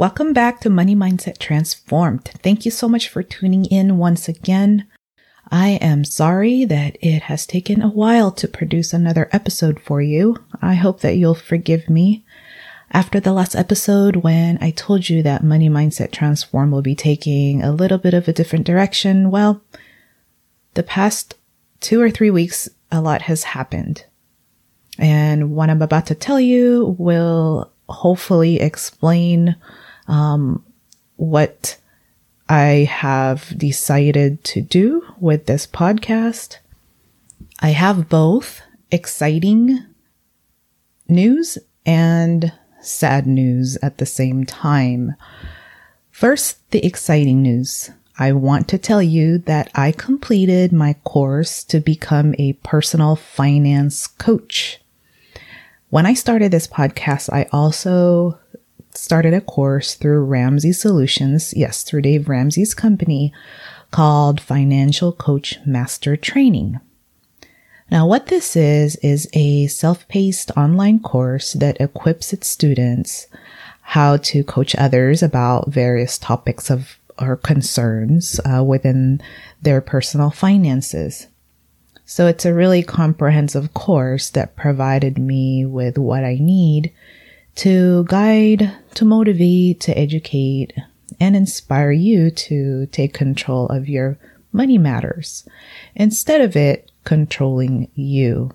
Welcome back to Money Mindset Transformed. Thank you so much for tuning in once again. I am sorry that it has taken a while to produce another episode for you. I hope that you'll forgive me. After the last episode, when I told you that Money Mindset Transform will be taking a little bit of a different direction, well, the past two or three weeks, a lot has happened. And what I'm about to tell you will hopefully explain um, what I have decided to do with this podcast. I have both exciting news and sad news at the same time. First, the exciting news. I want to tell you that I completed my course to become a personal finance coach. When I started this podcast, I also started a course through Ramsey Solutions, yes, through Dave Ramsey's company called Financial Coach Master Training. Now, what this is, is a self paced online course that equips its students how to coach others about various topics of or concerns uh, within their personal finances. So it's a really comprehensive course that provided me with what I need to guide, to motivate, to educate, and inspire you to take control of your money matters instead of it controlling you.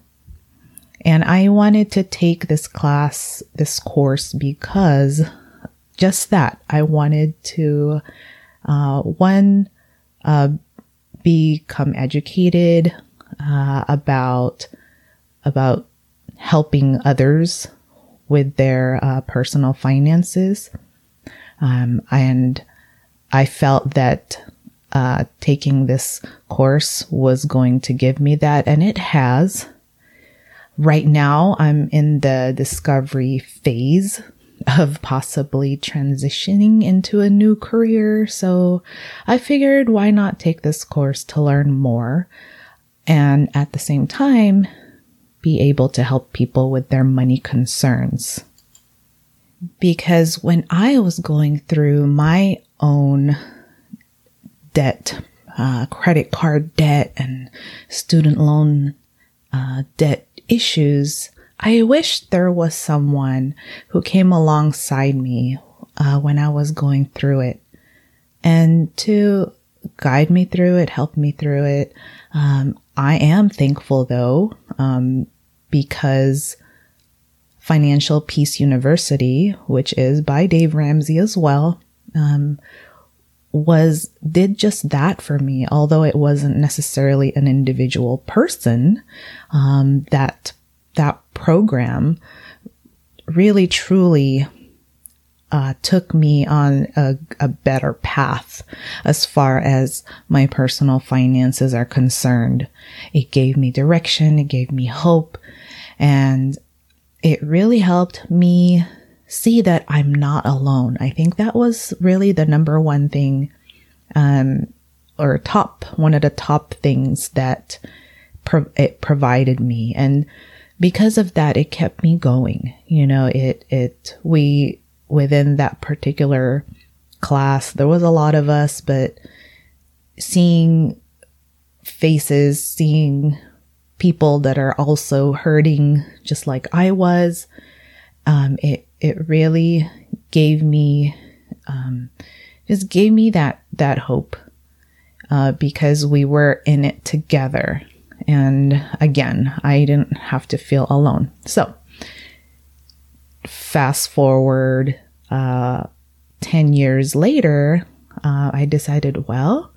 And I wanted to take this class, this course, because just that I wanted to, uh, one, uh, become educated, uh, about, about helping others with their uh, personal finances. Um, and I felt that uh, taking this course was going to give me that, and it has. Right now, I'm in the discovery phase of possibly transitioning into a new career. So I figured why not take this course to learn more and at the same time be able to help people with their money concerns. Because when I was going through my own debt, uh, credit card debt and student loan uh, debt issues, I wish there was someone who came alongside me uh, when I was going through it and to guide me through it, help me through it. Um, I am thankful though um, because Financial Peace University, which is by Dave Ramsey as well, um, was did just that for me. Although it wasn't necessarily an individual person, um, that that program really truly uh, took me on a, a, better path as far as my personal finances are concerned. It gave me direction. It gave me hope. And it really helped me see that I'm not alone. I think that was really the number one thing, um, or top, one of the top things that pro- it provided me. And because of that, it kept me going. You know, it, it, we, within that particular class, there was a lot of us, but seeing faces, seeing people that are also hurting just like I was. Um, it, it really gave me, um, just gave me that, that hope, uh, because we were in it together. And again, I didn't have to feel alone. So fast forward, uh, 10 years later, uh, I decided, well,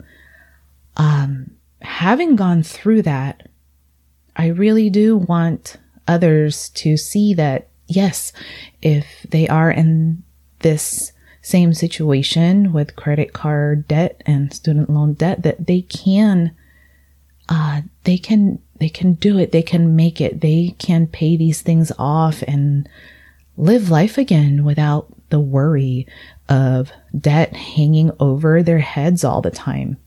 um, having gone through that, I really do want others to see that, yes, if they are in this same situation with credit card debt and student loan debt, that they can, uh, they can, they can do it. They can make it. They can pay these things off and live life again without the worry of debt hanging over their heads all the time.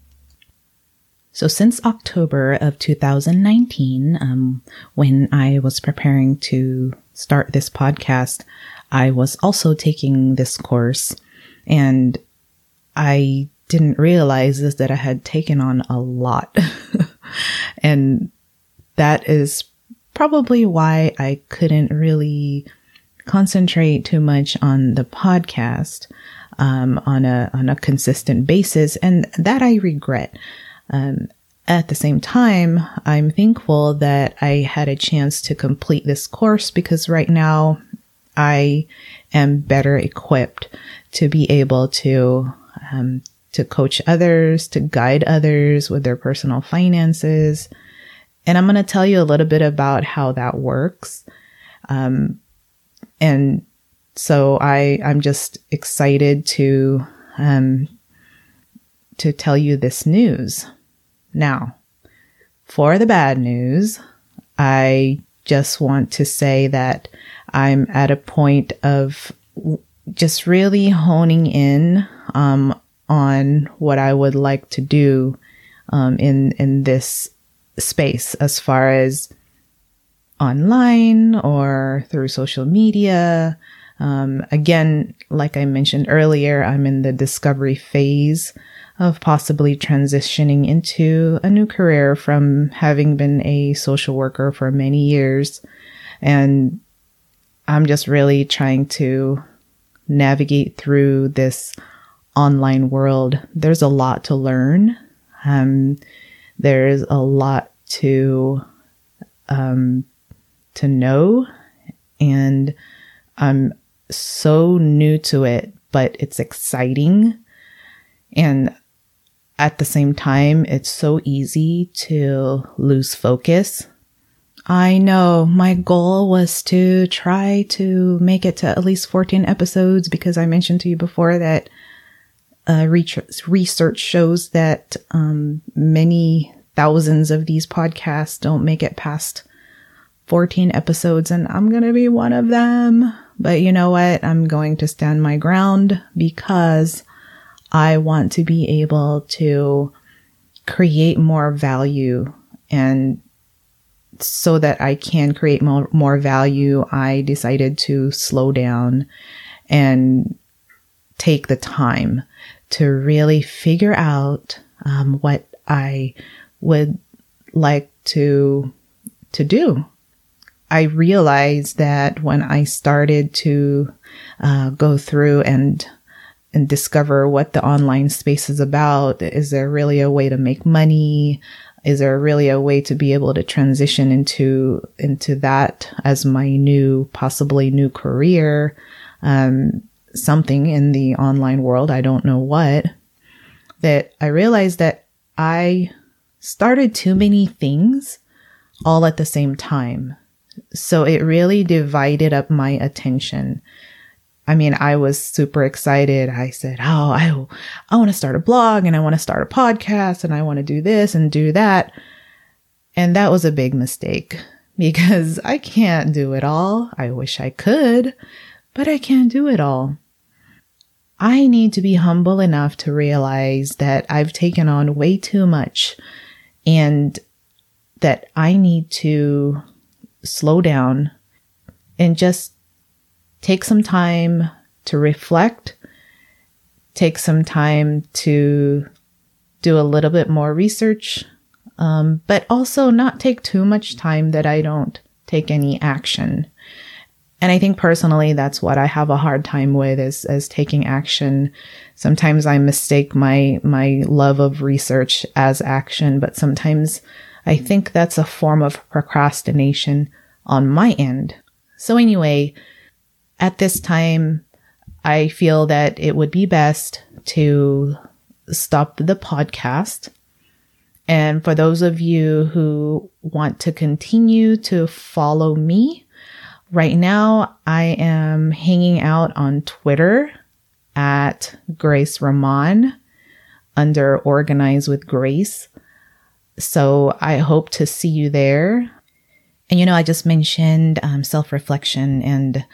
So since October of 2019, um, when I was preparing to start this podcast, I was also taking this course And I didn't realize is that I had taken on a lot. and that is probably why I couldn't really concentrate too much on the podcast um, on a on a consistent basis, and that I regret. Um, at the same time, I'm thankful that I had a chance to complete this course because right now I am better equipped to be able to um, to coach others, to guide others with their personal finances. And I'm going to tell you a little bit about how that works. Um, and so I, I'm just excited to, um, to tell you this news. Now, for the bad news, I just want to say that I'm at a point of just really honing in um, on what I would like to do um, in in this space, as far as online or through social media. Um, again, like I mentioned earlier, I'm in the discovery phase of possibly transitioning into a new career from having been a social worker for many years. And I'm just really trying to navigate through this online world. There's a lot to learn. Um, there's a lot to um, to know, and I'm so new to it, but it's exciting. And at the same time, it's so easy to lose focus. I know my goal was to try to make it to at least 14 episodes because I mentioned to you before that uh, research shows that um, many thousands of these podcasts don't make it past 14 episodes, and I'm going to be one of them. But you know what? I'm going to stand my ground because I want to be able to create more value and so that I can create more, more value, I decided to slow down and take the time to really figure out um, what I would like to to do. I realized that when I started to uh, go through and and discover what the online space is about, is there really a way to make money? Is there really a way to be able to transition into into that as my new possibly new career? Um, something in the online world, I don't know what, that I realized that I started too many things all at the same time. So it really divided up my attention. I mean, I was super excited. I said, Oh, I, I want to start a blog and I want to start a podcast and I want to do this and do that. And that was a big mistake because I can't do it all. I wish I could, but I can't do it all. I need to be humble enough to realize that I've taken on way too much and that I need to slow down and just take some time to reflect, take some time to do a little bit more research, um, but also not take too much time that I don't take any action. And I think personally, that's what I have a hard time with is, is taking action. Sometimes I mistake my, my love of research as action, but sometimes I think that's a form of procrastination on my end. So anyway, at this time, I feel that it would be best to stop the podcast. And for those of you who want to continue to follow me, Right now, I am hanging out on Twitter at Grace Ramon under Organize with Grace. So I hope to see you there. And you know, I just mentioned um, self reflection, and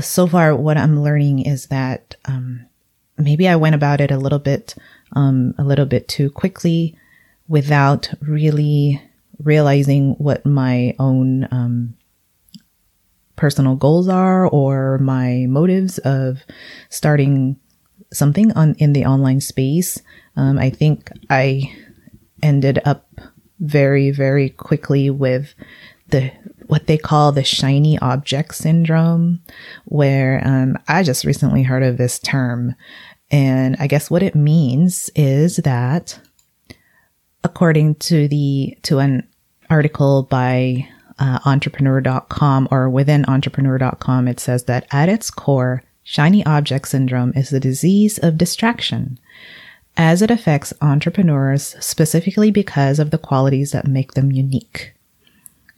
so far, what I'm learning is that um, maybe I went about it a little bit, um, a little bit too quickly, without really realizing what my own um, personal goals are or my motives of starting something on in the online space. Um, I think I ended up very, very quickly with the what they call the shiny object syndrome, where um, I just recently heard of this term. And I guess what it means is that according to the to an article by uh, entrepreneur.com or within entrepreneur.com, it says that at its core, shiny object syndrome is the disease of distraction as it affects entrepreneurs specifically because of the qualities that make them unique.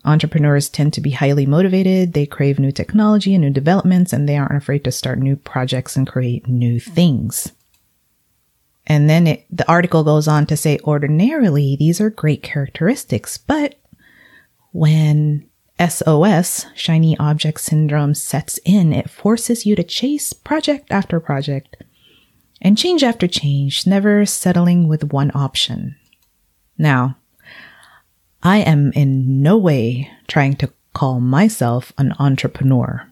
Entrepreneurs tend to be highly motivated, they crave new technology and new developments, and they aren't afraid to start new projects and create new things. And then it, the article goes on to say ordinarily these are great characteristics, but when SOS, shiny object syndrome, sets in, it forces you to chase project after project and change after change, never settling with one option. Now, I am in no way trying to call myself an entrepreneur.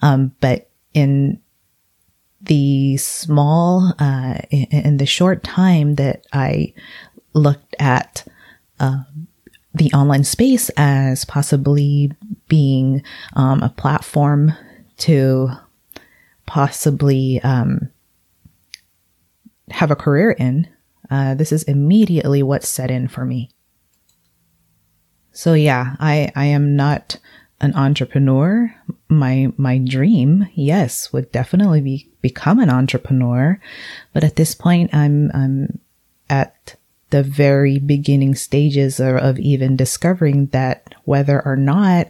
Um, but in the small, uh, in, in, the short time that I looked at, uh, the online space as possibly being um, a platform to possibly um, have a career in, uh, this is immediately what set in for me. So yeah, I, I am not an entrepreneur. My, my dream, yes, would definitely be become an entrepreneur. But at this point, I'm, I'm at the very beginning stages of, of even discovering that whether or not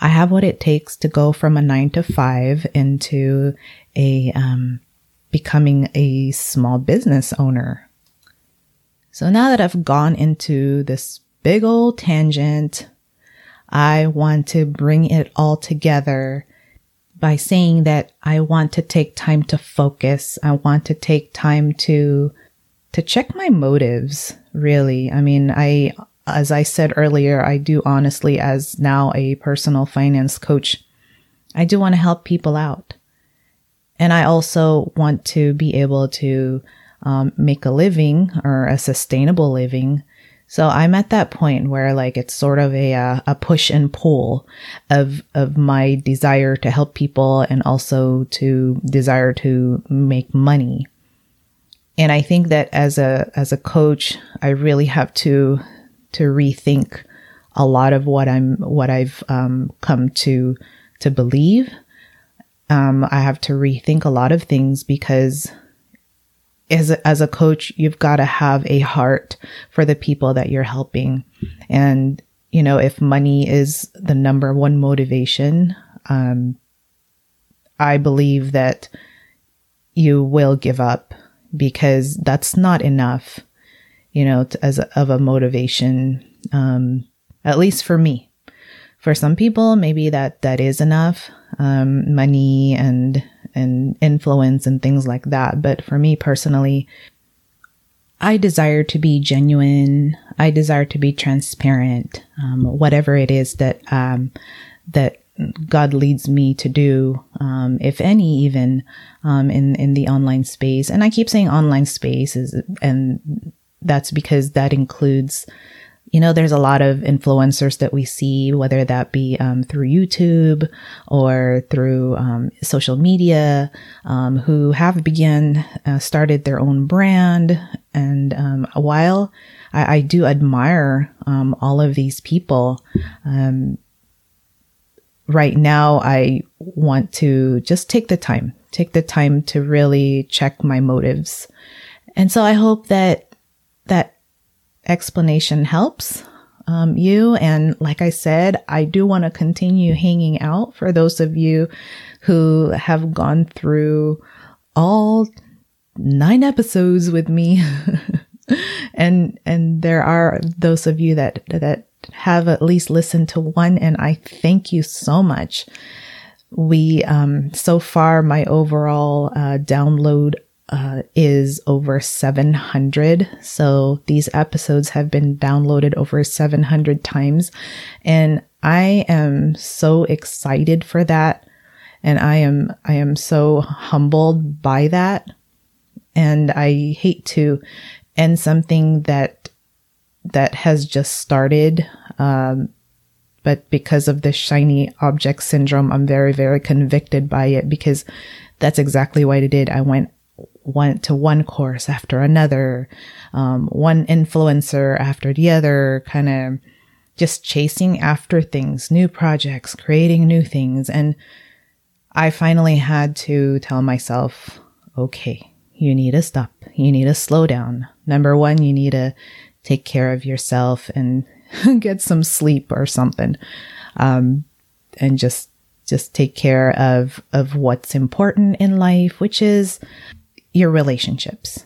I have what it takes to go from a nine to five into a, um, becoming a small business owner. So now that I've gone into this big old tangent, I want to bring it all together by saying that I want to take time to focus. I want to take time to, to check my motives, really. I mean, I, as I said earlier, I do honestly, as now a personal finance coach, I do want to help people out. And I also want to be able to um, make a living or a sustainable living. So I'm at that point where like it's sort of a uh, a push and pull of of my desire to help people and also to desire to make money. And I think that as a as a coach, I really have to to rethink a lot of what I'm what I've um, come to to believe um, I have to rethink a lot of things because as a, as a coach, you've got to have a heart for the people that you're helping. And, you know, if money is the number one motivation, um, I believe that you will give up because that's not enough, you know, to, as a, of a motivation. Um, at least for me. For some people, maybe that that is enough um, money and and influence and things like that. But for me personally, I desire to be genuine. I desire to be transparent. Um, whatever it is that um, that God leads me to do, um, if any, even um, in in the online space. And I keep saying online space is, and that's because that includes you know, there's a lot of influencers that we see, whether that be um, through YouTube or through um, social media, um, who have begun uh, started their own brand. And um, while I, I, do admire um, all of these people, um, right now I want to just take the time, take the time to really check my motives. And so I hope that that explanation helps um, you. And like I said, I do want to continue hanging out for those of you who have gone through all nine episodes with me. and, and there are those of you that, that have at least listened to one. And I thank you so much. We, um, so far, my overall, uh, download uh, is over 700. So these episodes have been downloaded over 700 times. And I am so excited for that. And I am, I am so humbled by that. And I hate to end something that, that has just started. Um, but because of the shiny object syndrome, I'm very, very convicted by it because that's exactly what I did. I went went to one course after another, um, one influencer after the other, kind of just chasing after things, new projects, creating new things. And I finally had to tell myself, okay, you need to stop. You need to slow down. Number one, you need to take care of yourself and get some sleep or something. Um, and just, just take care of, of what's important in life, which is your relationships.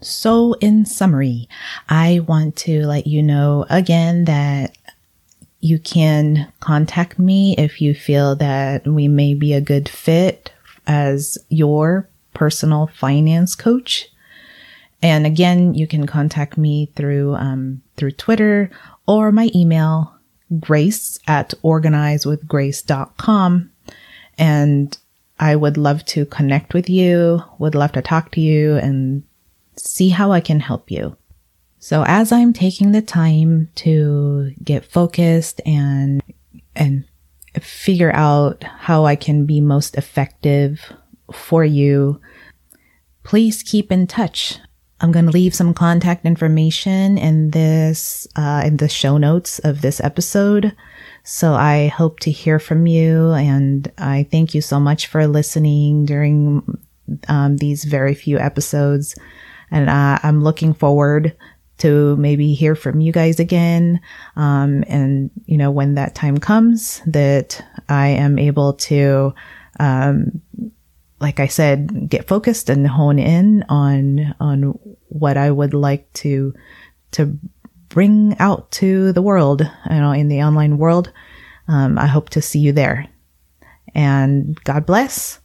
So in summary, I want to let you know again that you can contact me if you feel that we may be a good fit as your personal finance coach. And again, you can contact me through, um, through Twitter or my email, grace at organizewithgrace.com. And I would love to connect with you, would love to talk to you and see how I can help you. So as I'm taking the time to get focused and, and figure out how I can be most effective for you, please keep in touch. I'm going to leave some contact information in this, uh, in the show notes of this episode. So I hope to hear from you and I thank you so much for listening during um, these very few episodes. And uh, I'm looking forward to maybe hear from you guys again. Um, and, you know, when that time comes that I am able to, um, like I said, get focused and hone in on, on what I would like to, to bring out to the world, you know, in the online world. Um, I hope to see you there and God bless.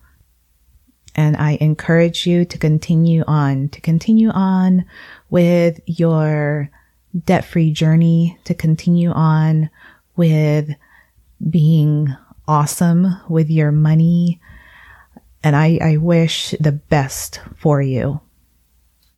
And I encourage you to continue on, to continue on with your debt free journey, to continue on with being awesome with your money. And I, I wish the best for you.